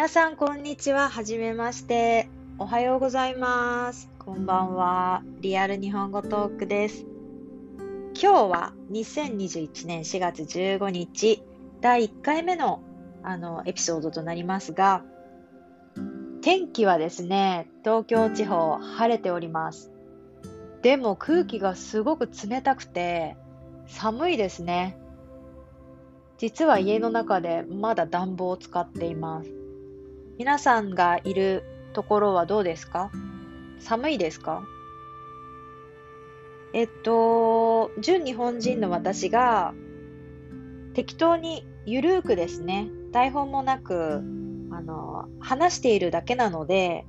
皆さん、こんにちは。はじめまして。おはようございます。こんばんは。リアル日本語トークです。今日は2021年4月15日、第1回目のあのエピソードとなりますが、天気はですね、東京地方晴れております。でも空気がすごく冷たくて寒いですね。実は家の中でまだ暖房を使っています。皆さんがいるところはどうですか？寒いですか？えっと、純日本人の私が適当にゆるーくですね、台本もなく、あの、話しているだけなので、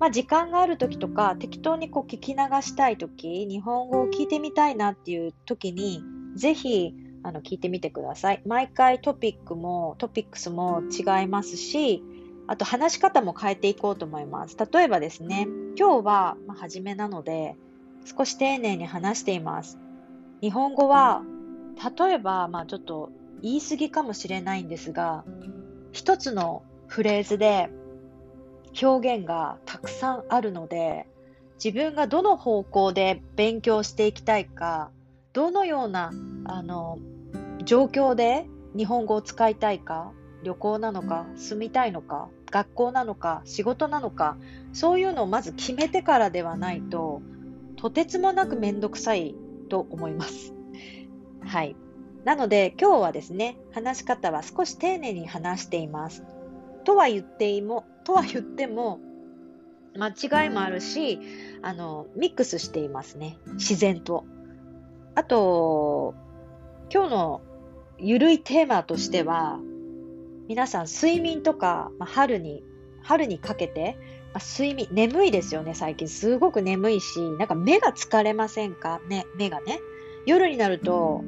まあ時間がある時とか、適当にこう聞き流したい時、日本語を聞いてみたいなっていう時に、ぜひ、あの、聞いてみてください。毎回トピックも、トピックスも違いますし、あと話し方も変えていこうと思います。例えばですね、今日は、まあ、初めなので、少し丁寧に話しています。日本語は、例えば、まあちょっと言い過ぎかもしれないんですが、一つのフレーズで表現がたくさんあるので、自分がどの方向で勉強していきたいか、どのような、あの、状況で日本語を使いたいか、旅行なのか、住みたいのか、学校なのか、仕事なのか、そういうのをまず決めてからではないと、とてつもなくめんどくさいと思います。はい。なので今日はですね、話し方は少し丁寧に話しています。とは言っても、とは言っても、間違いもあるし、あの、ミックスしていますね。自然と。あと、今日のゆるいテーマとしては、皆さん睡眠とか、まあ、春に、春にかけて、まあ、睡眠、眠いですよね、最近。すごく眠いし、なんか目が疲れませんか？ね、目がね。夜になると、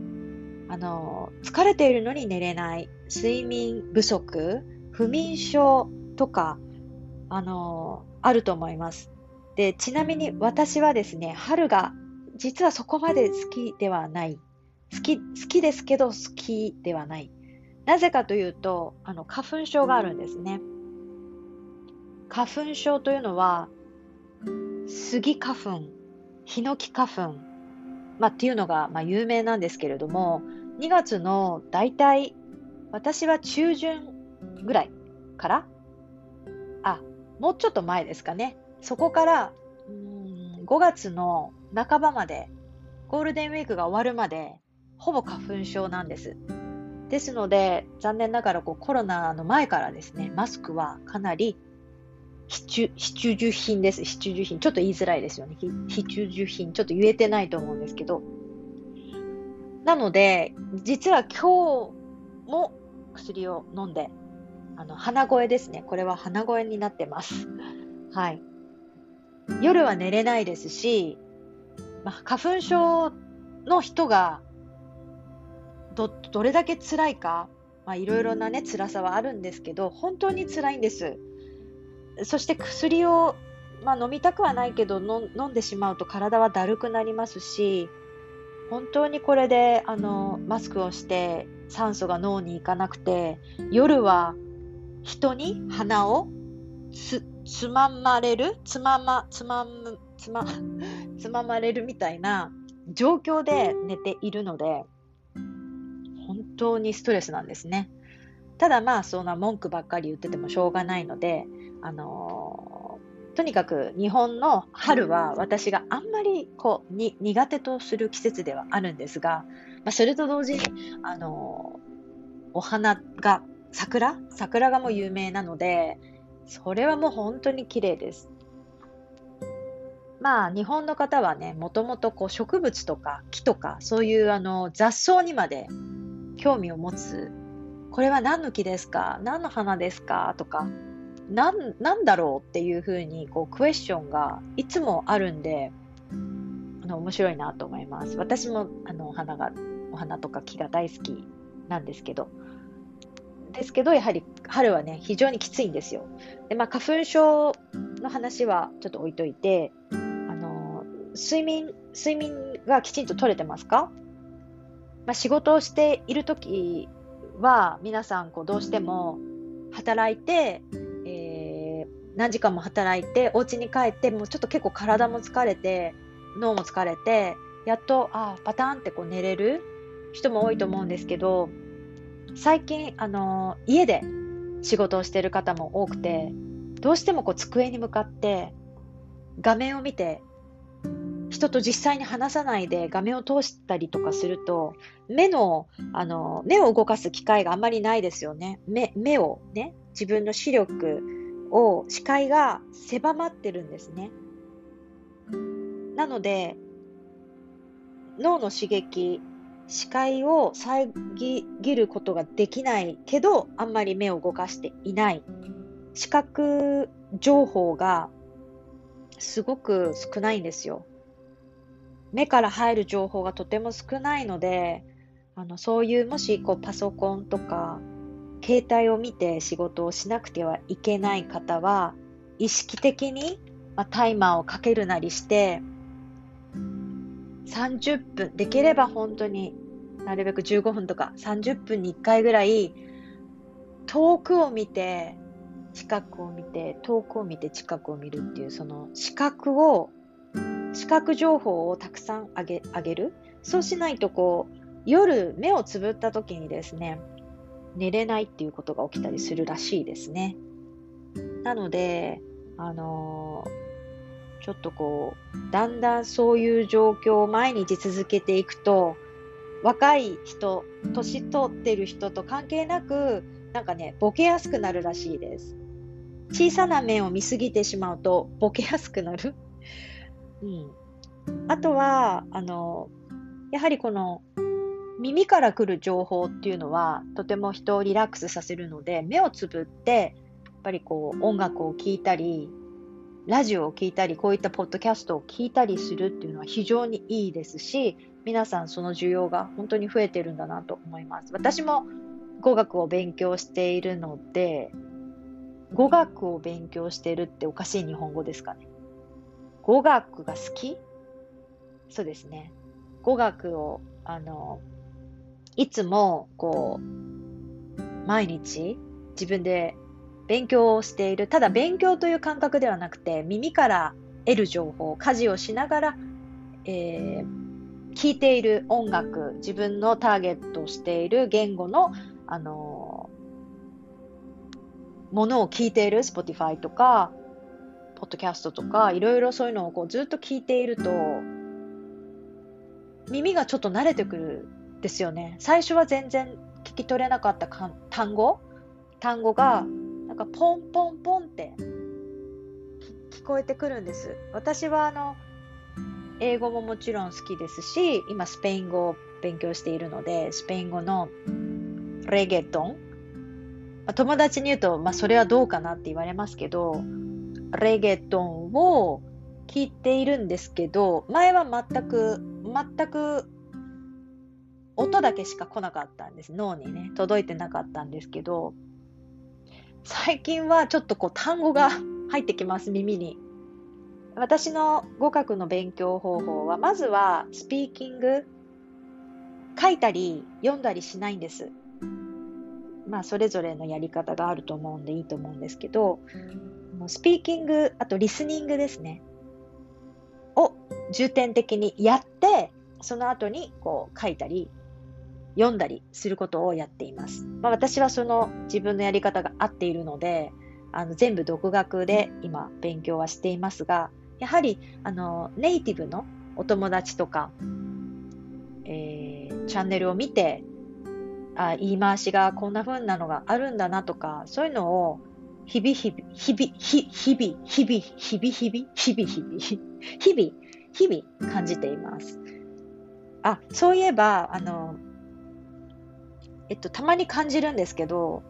あの、疲れているのに寝れない、睡眠不足、不眠症とか、あの、あると思います。で、ちなみに私はですね、春が実はそこまで好きではない。好き、好きですけど好きではない。なぜかというと、あの、花粉症があるんですね。花粉症というのは、スギ花粉、ヒノキ花粉、まあ、っていうのが、まあ、有名なんですけれども、2月の大体、私は中旬ぐらいから、あ、もうちょっと前ですかね。そこから、うん5月の半ばまで、ゴールデンウィークが終わるまで、ほぼ花粉症なんです。ですので、残念ながらこうコロナの前からですね、マスクはかなり必需必需品です。必需品。ちょっと言いづらいですよね。必需品。ちょっと言えてないと思うんですけど。なので、実は今日も薬を飲んで、あの、鼻声ですね。これは鼻声になってます。はい。夜は寝れないですし、まあ、花粉症の人がど、どれだけ辛いか、まあ、いろいろなね、辛さはあるんですけど、本当に辛いんです。そして薬を、まあ、飲みたくはないけどの飲んでしまうと体はだるくなりますし本当にこれであのマスクをして酸素が脳に行かなくて夜は人に鼻をつつままれるつままつまむつま つままれるみたいな状況で寝ているので本当にストレスなんですね。ただまあそんな文句ばっかり言っててもしょうがないのであのーとにかく日本の春は私があんまりこうに苦手とする季節ではあるんですが、まあ、それと同時に、あのーお花が桜？桜がもう有名なのでそれはもう本当に綺麗です。まあ日本の方はねもともとこう植物とか木とかそういうあの雑草にまで興味を持つ。これは何の木ですか？何の花ですか？とかなんなんだろうっていうふうにこうクエスチョンがいつもあるんであの面白いなと思います。私もあのお花がお花とか木が大好きなんですけど。ですけどやはり春はね非常にきついんですよ。で、まあ、花粉症の話はちょっと置いといてあの睡眠睡眠がきちんと取れてますか、まあ、仕事をしている時は皆さんこうどうしても働いて、えー、何時間も働いて、お家に帰って、もうちょっと結構体も疲れて、脳も疲れて、やっと、あ、パターンってこう寝れる人も多いと思うんですけど、最近、あのー、家で仕事をしている方も多くて、どうしてもこう机に向かって画面を見て人と実際に話さないで画面を通したりとかすると、目の、あの、目を動かす機会があんまりないですよね。目、目をね、自分の視力を、視界が狭まってるんですね。なので、脳の刺激、視界を遮ることができないけど、あんまり目を動かしていない。視覚情報がすごく少ないんですよ。目から入る情報がとても少ないので、あのそういうもしこうパソコンとか携帯を見て仕事をしなくてはいけない方は意識的に、まあ、タイマーをかけるなりして30分できれば本当になるべく15分とか30分に1回ぐらい遠くを見て近くを見て遠くを見て近くを見るっていうその視覚を視覚情報をたくさんあげあげる？そうしないとこう夜目をつぶった時にですね寝れないっていうことが起きたりするらしいですね。なのであのー、ちょっとこうだんだんそういう状況を毎日続けていくと若い人年取ってる人と関係なくなんかねボケやすくなるらしいです。小さな面を見すぎてしまうとボケやすくなるうん、あとはあのやはりこの耳から来る情報っていうのはとても人をリラックスさせるので目をつぶってやっぱりこう音楽を聴いたりラジオを聴いたりこういったポッドキャストを聞いたりするっていうのは非常にいいですし皆さんその需要が本当に増えてるんだなと思います。私も語学を勉強しているので語学を勉強しているっておかしい日本語ですかね。語学が好き？そうですね。語学を、あの、いつも、こう、毎日自分で勉強をしている。ただ勉強という感覚ではなくて、耳から得る情報、家事をしながら、えー、聞いている音楽、自分のターゲットしている言語の、あのものを聞いている Spotify とか、ポッドキャストとか、いろいろそういうのをこうずっと聞いていると、耳がちょっと慣れてくるんですよね。最初は全然聞き取れなかったかん単語？単語が、なんかポンポンポンって聞こえてくるんです。私はあの、英語ももちろん好きですし、今スペイン語を勉強しているので、スペイン語のレゲトン。友達に言うと、まあ、それはどうかなって言われますけど、レゲトンを聞いているんですけど、前は全く、全く音だけしか来なかったんです。脳にね、届いてなかったんですけど、最近はちょっとこう単語が 入ってきます、耳に。私の語学の勉強方法は、まずはスピーキング、書いたり読んだりしないんです。まあ、それぞれのやり方があると思うんでいいと思うんですけど、のスピーキング、あとリスニングですね。を重点的にやって、その後にこう書いたり、読んだりすることをやっています。まあ、私はその自分のやり方が合っているので、あの全部独学で今勉強はしていますが、やはりあのネイティブのお友達とか、えー、チャンネルを見て、あ言い回しがこんな風なのがあるんだなとか、そういうのを日々日々、日々、日々、日々、日々、日々、日々、日々、日々、日々感じています。あ、そういえば、あの、えっと、たまに感じるんですけど、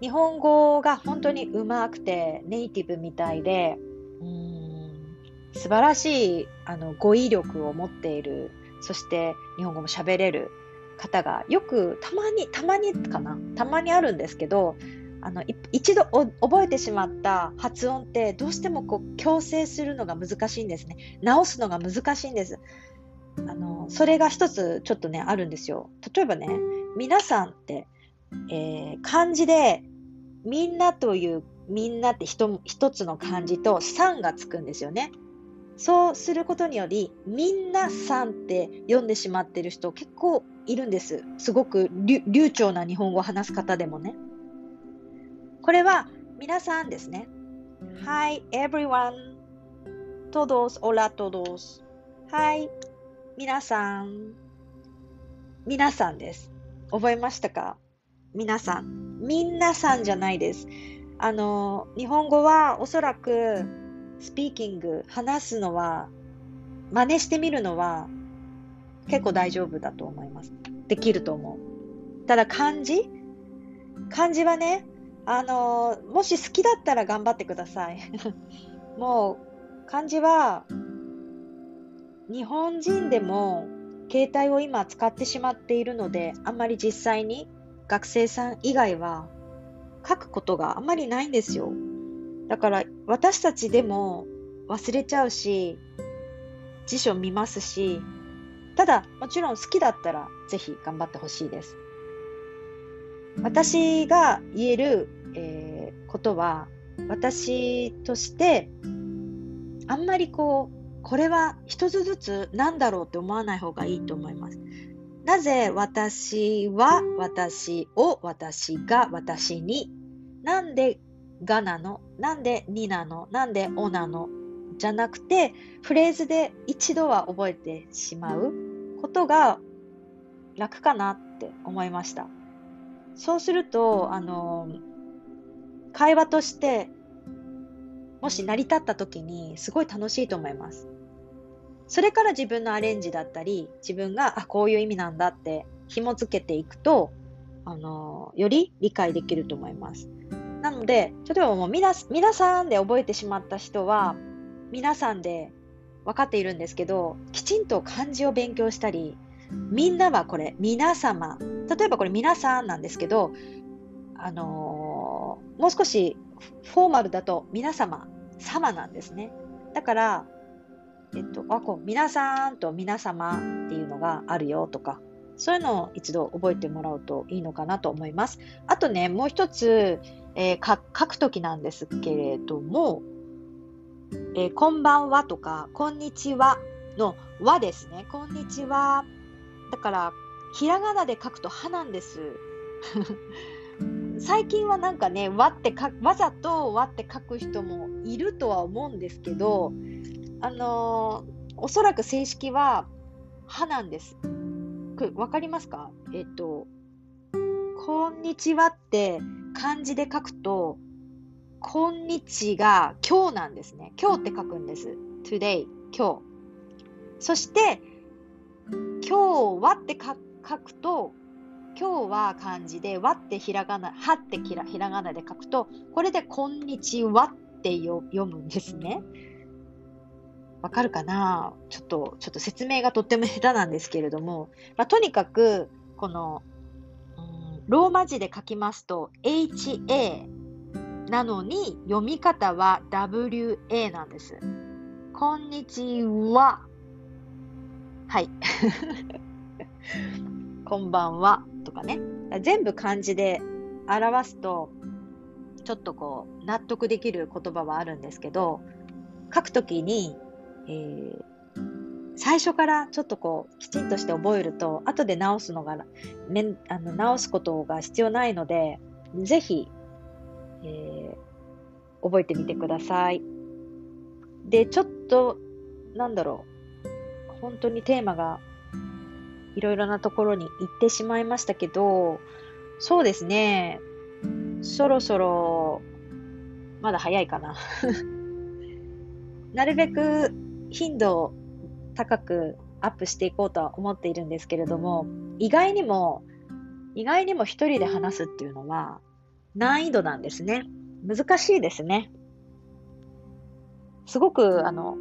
日本語が本当にうまくてネイティブみたいで、うん素晴らしいあの語彙力を持っている、そして日本語も喋れる方がよくたまに、たまにかな、たまにあるんですけど、あの一度覚えてしまった発音ってどうしてもこう矯正するのが難しいんですね。直すのが難しいんです。あのそれが一つちょっとねあるんですよ。例えばね皆さんって、えー、漢字でみんなという、みんなって一一つの漢字とさんがつくんですよね。そうすることにより、みんなさんって読んでしまってる人結構いるんです。すごく流暢な日本語を話す方でもね。これは皆さんですね。Hi everyone. Todos, hola todos. Hi. 皆さん。皆さんです。覚えましたか？皆さん。みんなさんじゃないです。あの、日本語はおそらくスピーキング、話すのは、真似してみるのは結構大丈夫だと思います。できると思う。ただ漢字？漢字はね、あの、もし好きだったら頑張ってください。もう、漢字は、日本人でも携帯を今使ってしまっているので、あんまり実際に学生さん以外は書くことがあんまりないんですよ。だから私たちでも忘れちゃうし、辞書見ますし、ただもちろん好きだったらぜひ頑張ってほしいです。私が言える、えー、ことは私としてあんまりこうこれは一つずつ何だろうって思わない方がいいと思います。なぜ私は私を私が私になんでがなのなんでになのなんでおなのじゃなくてフレーズで一度は覚えてしまうことが楽かなって思いました。そうすると、あの、会話としてもし成り立った時にすごい楽しいと思います。それから自分のアレンジだったり、自分が、あ、こういう意味なんだって紐付けていくと、あの、より理解できると思います。なので、例えばもう皆皆さんで覚えてしまった人は、皆さんで分かっているんですけど、きちんと漢字を勉強したり、みんなはこれ、皆様。例えばこれ皆さんなんですけど、あのー、もう少しフォーマルだと皆様、様なんですね。だから、えっと、あ、こう、皆さんと皆様っていうのがあるよとか、そういうのを一度覚えてもらうといいのかなと思います。あとね、もう一つ、えー、書くときなんですけれども、えー、こんばんはとか、こんにちはの和ですね。こんにちは。だから、ひらがなで書くとはなんです。最近はなんかね、和ってか、わざと和って書く人もいるとは思うんですけど、あのー、おそらく正式は、はなんです。わかりますか？えっと、こんにちはって漢字で書くと、こんにちが今日なんですね。今日って書くんです。today、今日。そして、今日はって書くと、今日は漢字で、わってひらがな、はってひらひらがなで書くと、これでこんにちはって読むんですね。わかるかな？ちょっと、ちょっと説明がとっても下手なんですけれども、まあ、とにかく、この、うん、ローマ字で書きますと、HA なのに読み方は WA なんです。こんにちは。はい。こんばんは。とかね。全部漢字で表すと、ちょっとこう、納得できる言葉はあるんですけど、書くときにえー、最初からちょっとこうきちんとして覚えると後で直すのがめあの直すことが必要ないのでぜひ、えー、覚えてみてください。でちょっとなんだろう本当にテーマがいろいろなところに行ってしまいましたけどそうですねそろそろまだ早いかな なるべく頻度を高くアップしていこうとは思っているんですけれども、意外にも、意外にも一人で話すっていうのは難易度なんですね。難しいですね。すごく、あの、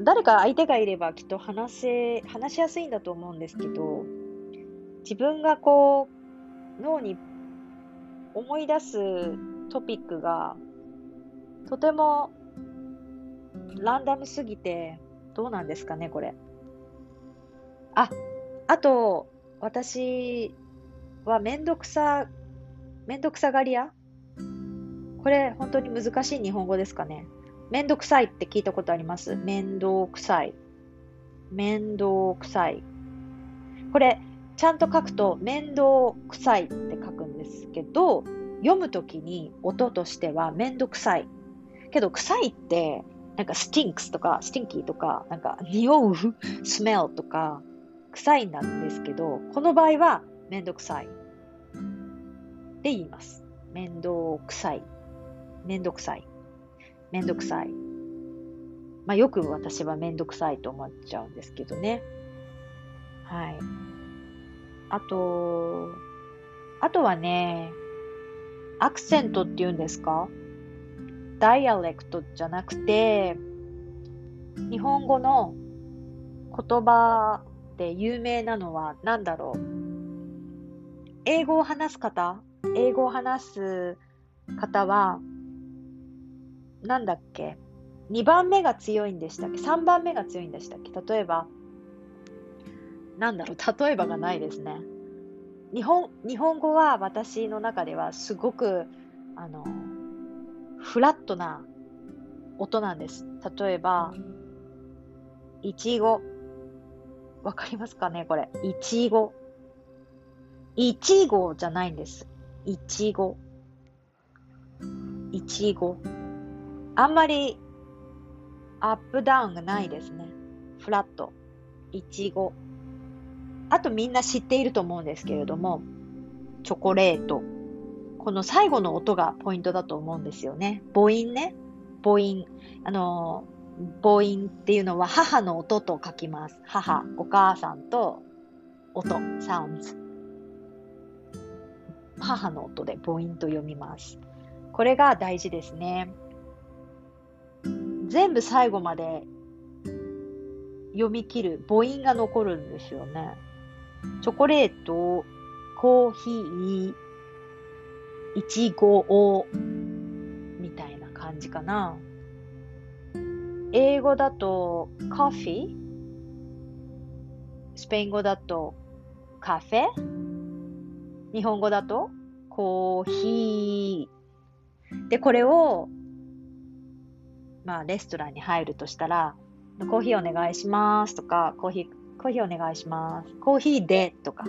誰か相手がいればきっと話せ、話しやすいんだと思うんですけど、自分がこう、脳に思い出すトピックがとてもランダムすぎて、どうなんですかね、これ。あ、あと、私はめんどくさ、めんどくさがり屋これ本当に難しい日本語ですかね。めんどくさいって聞いたことありますめんどくさい。めんどくさい。これ、ちゃんと書くと、面倒くさいって書くんですけど、読むときに音としてはめんどくさい。けど、臭いって、なんかスティンクスとか、スティンキーとか、なんか匂うスメルとか、臭いなんですけど、この場合はめんどくさい。で言います。めんどくさい。めんどくさい。めんどくさい。まあよく私はめんどくさいと思っちゃうんですけどね。はい。あと、あとはね、アクセントって言うんですか？ダイアレクトじゃなくて、日本語の言葉で有名なのは何だろう？英語を話す方？英語を話す方は、なんだっけ ?2 番目が強いんでしたっけ ?3 番目が強いんでしたっけ？例えば、なんだろう？例えばがないですね。日本、日本語は私の中ではすごく、あの、フラットな音なんです。例えば、いちご。わかりますかね？これ。いちご。いちごじゃないんです。いちご。いちご。あんまりアップダウンがないですね。フラット。いちご。あとみんな知っていると思うんですけれども、チョコレート。この最後の音がポイントだと思うんですよね。母音ね。母音。あの、母音っていうのは母の音と書きます。母、お母さんと音、サウンズ。母の音で母音と読みます。これが大事ですね。全部最後まで読み切る母音が残るんですよね。チョコレート、コーヒー、いちごを、みたいな感じかな。英語だと、コーヒースペイン語だと、カフェ？日本語だと、コーヒー。で、これを、まあ、レストランに入るとしたら、コーヒーお願いしますとか、コーヒーコーヒーお願いします。コーヒーでとか。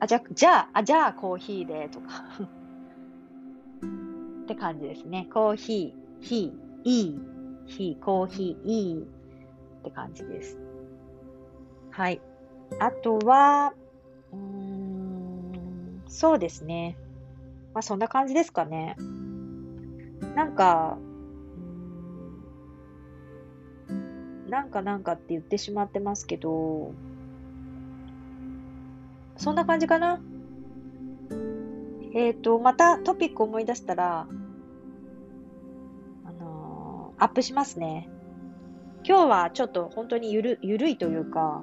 あ、じゃ、じゃあ、あ、じゃあコーヒーでとか。って感じですね。コーヒー、ヒー、いい、ヒー、コーヒー、いいって感じです。はい。あとは、うーん、そうですね。まあそんな感じですかね。なんか、なんかなんかって言ってしまってますけど、そんな感じかな？えっ、ー、と、またトピック思い出したら、あのー、アップしますね。今日はちょっと本当にゆる、ゆるいというか、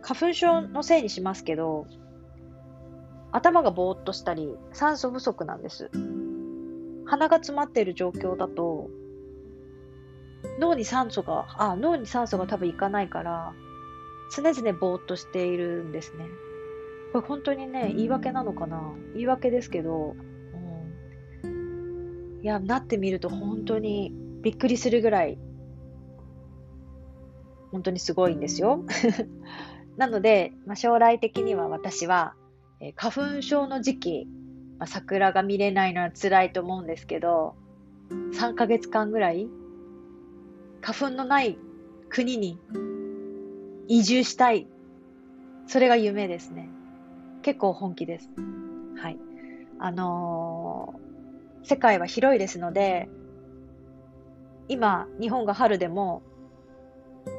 花粉症のせいにしますけど、頭がぼーっとしたり、酸素不足なんです。鼻が詰まっている状況だと、脳に酸素が、あ、脳に酸素が多分いかないから、常々ぼーっとしているんですね。これ本当にね、言い訳なのかな？言い訳ですけど、うん、いや、なってみると本当にびっくりするぐらい、本当にすごいんですよ。なので、まあ、将来的には私は、えー、花粉症の時期、まあ、桜が見れないのは辛いと思うんですけど、3ヶ月間ぐらい、花粉のない国に移住したい。それが夢ですね。結構本気です。はい。あのー、世界は広いですので、今、日本が春でも、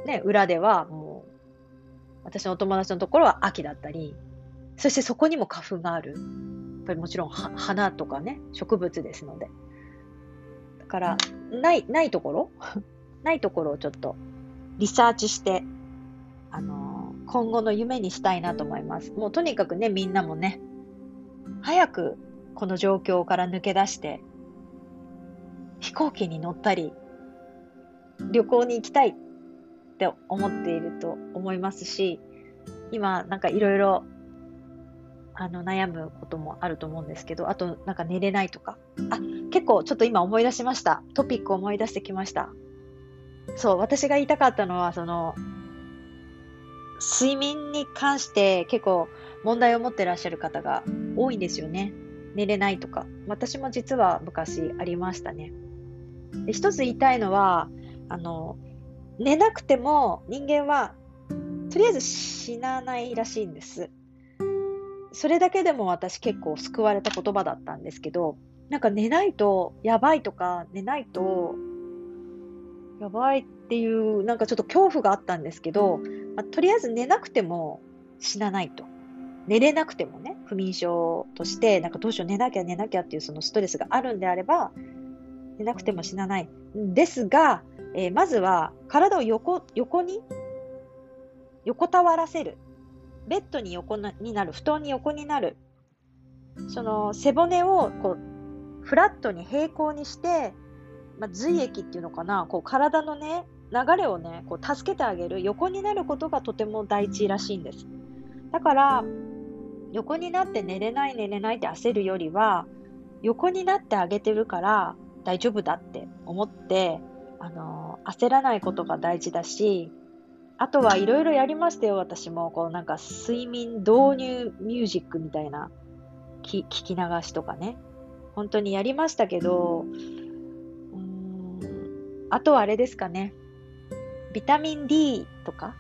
ね、裏ではもう、私のお友達のところは秋だったり、そしてそこにも花粉がある。っぱりもちろん花とかね、植物ですので。だから、ない、ないところ？ないところをちょっとリサーチして、あのー、今後の夢にしたいなと思います。もうとにかくね、みんなもね、早くこの状況から抜け出して、飛行機に乗ったり、旅行に行きたいって思っていると思いますし、今なんかいろいろあの悩むこともあると思うんですけど、あとなんか寝れないとか。あ、結構ちょっと今思い出しました。トピック思い出してきました。そう、私が言いたかったのは、その、睡眠に関して結構問題を持ってらっしゃる方が多いんですよね。寝れないとか。私も実は昔ありましたね。で一つ言いたいのは、あの、寝なくても人間はとりあえず死なないらしいんです。それだけでも私結構救われた言葉だったんですけど、なんか寝ないとやばいとか、寝ないとやばいっていう、なんかちょっと恐怖があったんですけど、まあ、とりあえず寝なくても死なないと。寝れなくてもね、不眠症として、なんかどうしよう、寝なきゃ寝なきゃっていうそのストレスがあるんであれば、寝なくても死なない。ですが、えー、まずは体を横横に、横たわらせる。ベッドに横になる、布団に横になる。その背骨をこうフラットに平行にして、まあ、髄液っていうのかな、こう体のね、流れをね、こう助けてあげる、横になることがとても大事らしいんです。だから、横になって寝れない寝れないって焦るよりは、横になってあげてるから大丈夫だって思って、あのー、焦らないことが大事だし、あとはいろいろやりましたよ、私も。こうなんか睡眠導入ミュージックみたいな聞き流しとかね。本当にやりましたけど、うーん、あとはあれですかね。ビタミン D とか？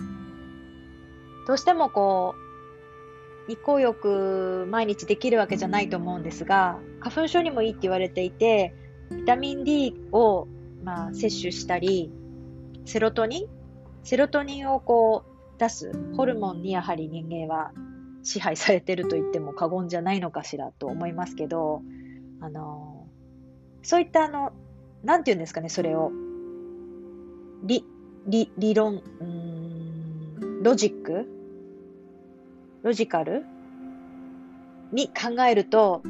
どうしてもこう、日光浴毎日できるわけじゃないと思うんですが、花粉症にもいいって言われていて、ビタミン D を、まあ、摂取したり、セロトニンセロトニンをこう出すホルモンにやはり人間は支配されてると言っても過言じゃないのかしらと思いますけど、あのそういったあの、なんて言うんですかね、それを。理、理、理論、うん、ロジック？ロジカル？に考えると、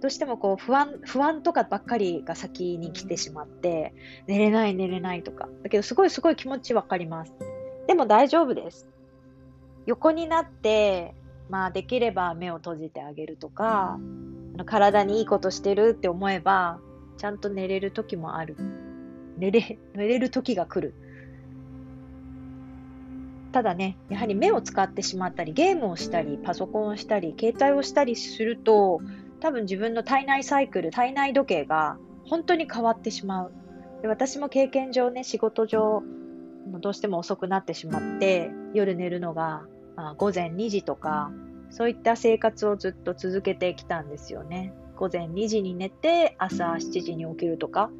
どうしてもこう不安、不安とかばっかりが先に来てしまって、寝れない寝れないとか。だけどすごいすごい気持ちわかります。でも大丈夫です。横になって、まあできれば目を閉じてあげるとか、体にいいことしてるって思えば、ちゃんと寝れる時もある。寝れ、寝れる時が来る。ただね、やはり目を使ってしまったり、ゲームをしたり、パソコンをしたり、携帯をしたりすると、多分自分の体内サイクル、体内時計が本当に変わってしまう。で私も経験上ね、仕事上、どうしても遅くなってしまって、夜寝るのが、あ、午前2時とか、そういった生活をずっと続けてきたんですよね。午前2時に寝て、朝7時に起きるとか。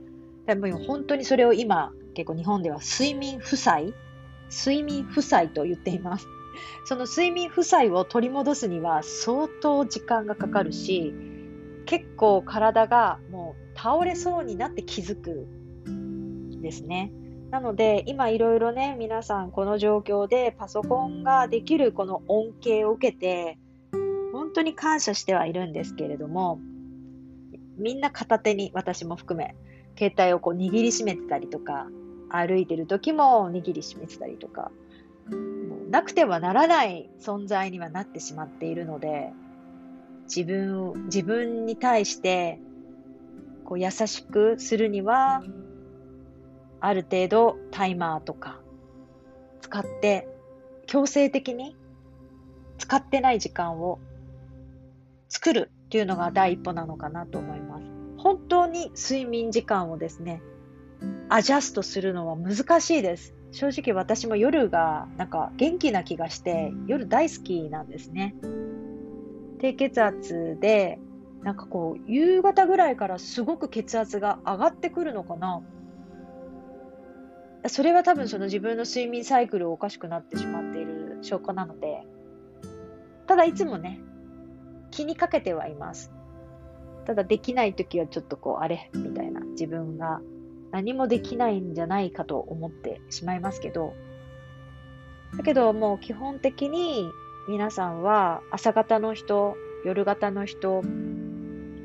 多分本当にそれを今、結構日本では睡眠負債睡眠負債と言っています。その睡眠負債を取り戻すには相当時間がかかるし、結構体がもう倒れそうになって気づくんですね。なので今いろいろね皆さんこの状況でパソコンができるこの恩恵を受けて本当に感謝してはいるんですけれどもみんな片手に私も含め携帯をこう握りしめてたりとか歩いてる時も握りしめてたりとかなくてはならない存在にはなってしまっているので自分を、自分に対してこう優しくするには、ある程度タイマーとか使って強制的に使ってない時間を作るっていうのが第一歩なのかなと思います。本当に睡眠時間をですね、アジャストするのは難しいです。正直私も夜がなんか元気な気がして夜大好きなんですね。低血圧で、なんかこう、夕方ぐらいからすごく血圧が上がってくるのかな。それは多分その自分の睡眠サイクルおかしくなってしまっている証拠なので、ただいつもね、気にかけてはいます。ただできない時はちょっとこう、あれみたいな自分が何もできないんじゃないかと思ってしまいますけど、だけどもう基本的に皆さんは朝方の人、夜型の人、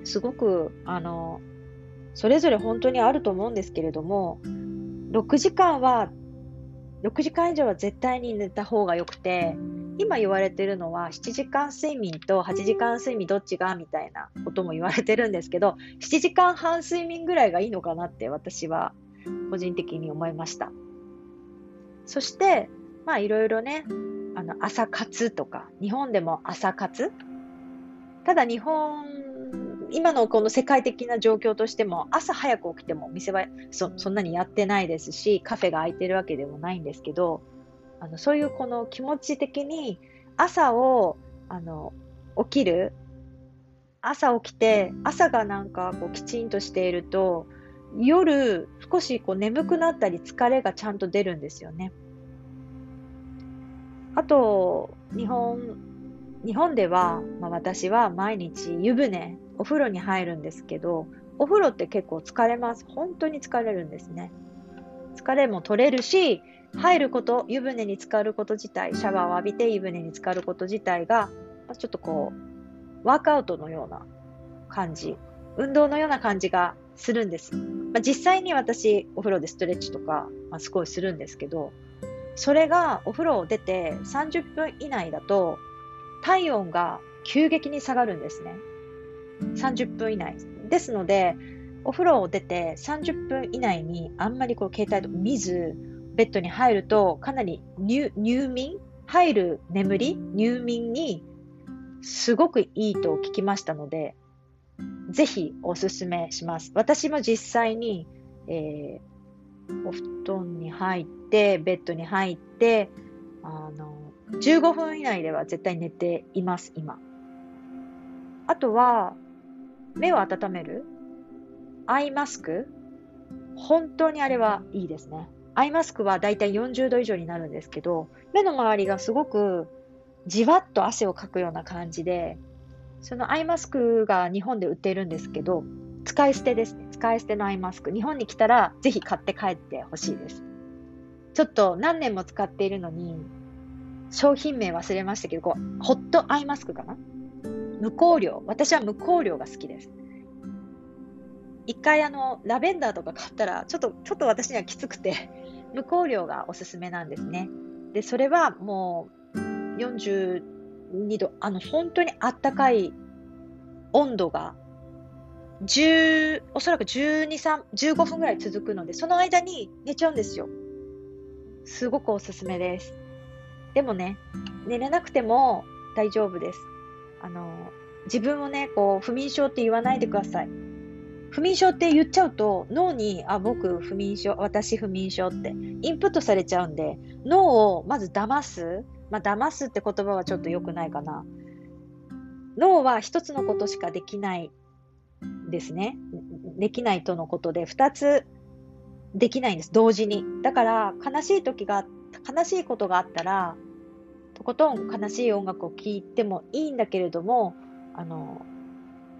すごく、あの、それぞれ本当にあると思うんですけれども、6時間は、6時間以上は絶対に寝た方が良くて、今言われてるのは7時間睡眠と8時間睡眠どっちがみたいなことも言われてるんですけど、7時間半睡眠ぐらいがいいのかなって私は個人的に思いました。そして、まあいろいろね、あの朝活とか、日本でも朝活？ただ日本今のこの世界的な状況としても朝早く起きても店はそそんなにやってないですしカフェが開いてるわけでもないんですけどあのそういうこの気持ち的に朝をあの起きる？朝起きて朝がなんかこうきちんとしていると夜少しこう眠くなったり疲れがちゃんと出るんですよね。あと日本日本では、まあ、私は毎日湯船お風呂に入るんですけどお風呂って結構疲れます本当に疲れるんですね疲れも取れるし入ること、湯船に浸かること自体、シャワーを浴びて湯船に浸かること自体が、ちょっとこう、ワークアウトのような感じ、運動のような感じがするんです。まあ、実際に私、お風呂でストレッチとか、まあ、すごいするんですけど、それがお風呂を出て30分以内だと、体温が急激に下がるんですね。30分以内。ですので、お風呂を出て30分以内にあんまりこう携帯と見ず、ベッドに入るとかなり入眠？入る眠り？入眠にすごくいいと聞きましたので、ぜひおすすめします。私も実際に、えー、お布団に入ってて、ベッドに入って、あの、15分以内では絶対寝ています、今。あとは、目を温めるアイマスク本当にあれはいいですね。アイマスクはだいたい40度以上になるんですけど、目の周りがすごくじわっと汗をかくような感じで、そのアイマスクが日本で売っているんですけど、使い捨てです。使い捨てのアイマスク。日本に来たらぜひ買って帰ってほしいです。ちょっと何年も使っているのに、商品名忘れましたけど、こうホットアイマスクかな？無香料。私は無香料が好きです。一回あの、ラベンダーとか買ったら、ちょっと、ちょっと私にはきつくて、無香料がおすすめなんですね。で、それはもう42度、あの、本当にあったかい温度が10、おそらく12、3、15分ぐらい続くので、その間に寝ちゃうんですよ。すごくおすすめです。でもね、寝れなくても大丈夫です。あの、自分をね、こう、不眠症って言わないでください。不眠症って言っちゃうと脳にあ僕不眠症私不眠症ってインプットされちゃうんで脳をまず騙す？まあ騙すって言葉はちょっと良くないかな脳は一つのことしかできないですねできないとのことで二つできないんです同時にだから悲しい時が悲しいことがあったらとことん悲しい音楽を聴いてもいいんだけれどもあの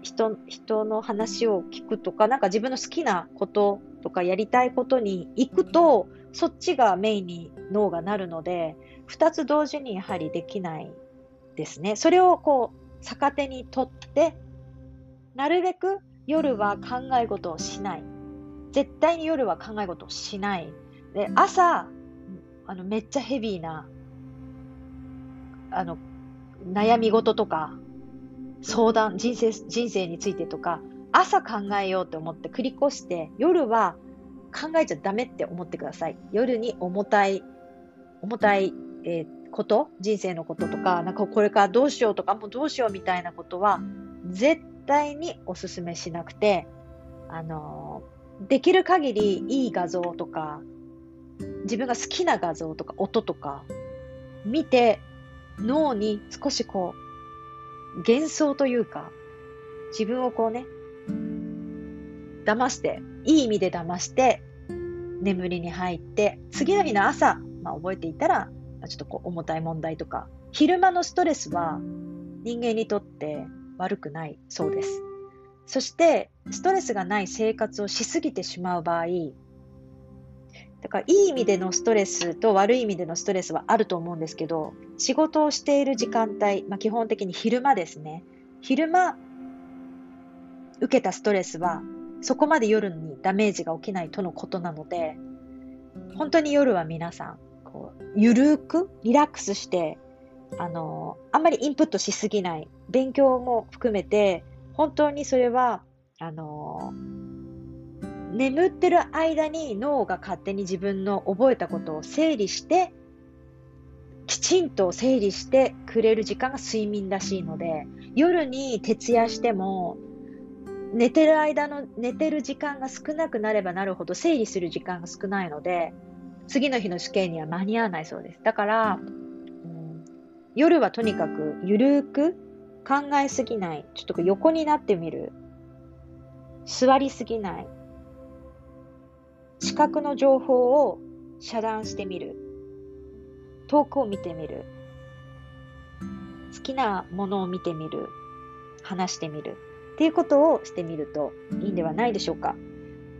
人人の話を聞くとか、なんか自分の好きなこととかやりたいことに行くと、そっちがメインに脳がなるので、2つ同時にやはりできないですね。それをこう、逆手にとって、なるべく夜は考え事をしない。絶対に夜は考え事をしない。で、朝、あの、めっちゃヘビーな、あの、悩み事とか、相談、人生、人生についてとか、朝考えようと思って繰り越して、夜は考えちゃダメって思ってください。夜に重たい、重たい、えー、こと、人生のこととか、なんかこれからどうしようとか、もうどうしようみたいなことは、絶対にお勧めしなくて、あのー、できる限りいい画像とか、自分が好きな画像とか音とか見て脳に少しこう幻想というか、自分をこうね、騙して、いい意味で騙して、眠りに入って、次の日の朝、まあ、覚えていたら、ちょっとこう重たい問題とか、昼間のストレスは人間にとって悪くないそうです。そして、ストレスがない生活をしすぎてしまう場合、だからいい意味でのストレスと悪い意味でのストレスはあると思うんですけど、仕事をしている時間帯、まあ、基本的に昼間ですね。昼間受けたストレスはそこまで夜にダメージが起きないとのことなので、本当に夜は皆さん、こう、ゆるくリラックスしてあの、あんまりインプットしすぎない。勉強も含めて、本当にそれは、あの、眠ってる間に脳が勝手に自分の覚えたことを整理して、きちんと整理してくれる時間が睡眠らしいので、夜に徹夜しても、寝てる間の、寝てる時間が少なくなればなるほど整理する時間が少ないので、次の日の試験には間に合わないそうです。だから、うん、夜はとにかくゆるく考えすぎない。ちょっと横になってみる。座りすぎない。視覚の情報を遮断してみる。遠くを見てみる。好きなものを見てみる。話してみる。っていうことをしてみるといいんではないでしょうか。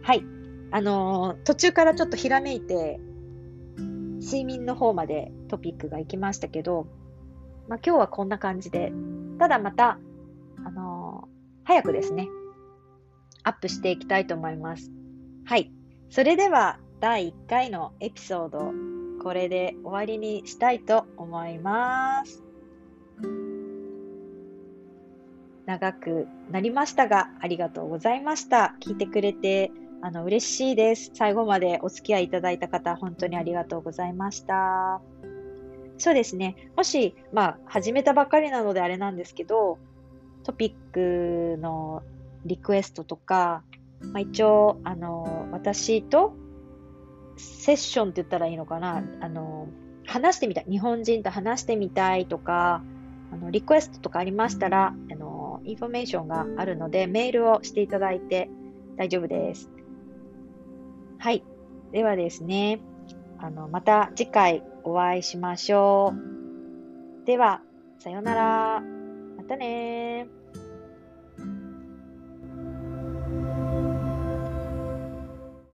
はい。あのー、途中からちょっとひらめいて、睡眠の方までトピックが行きましたけど、まあ、今日はこんな感じで、ただまた、あのー、早くですね、アップしていきたいと思います。はい。それでは、第1回のエピソード、これで終わりにしたいと思います。長くなりましたが、ありがとうございました。聞いてくれて、あの、嬉しいです。最後までお付き合いいただいた方、本当にありがとうございました。そうですね。もし、まあ、始めたばかりなのであれなんですけど、トピックのリクエストとか、まあ、一応、あの、私とセッションって言ったらいいのかな、あの、話してみたい、日本人と話してみたいとか、あの、リクエストとかありましたら、あの、インフォメーションがあるので、メールをしていただいて大丈夫です。はい。ではですね、あの、また次回お会いしましょう。では、さようなら。またね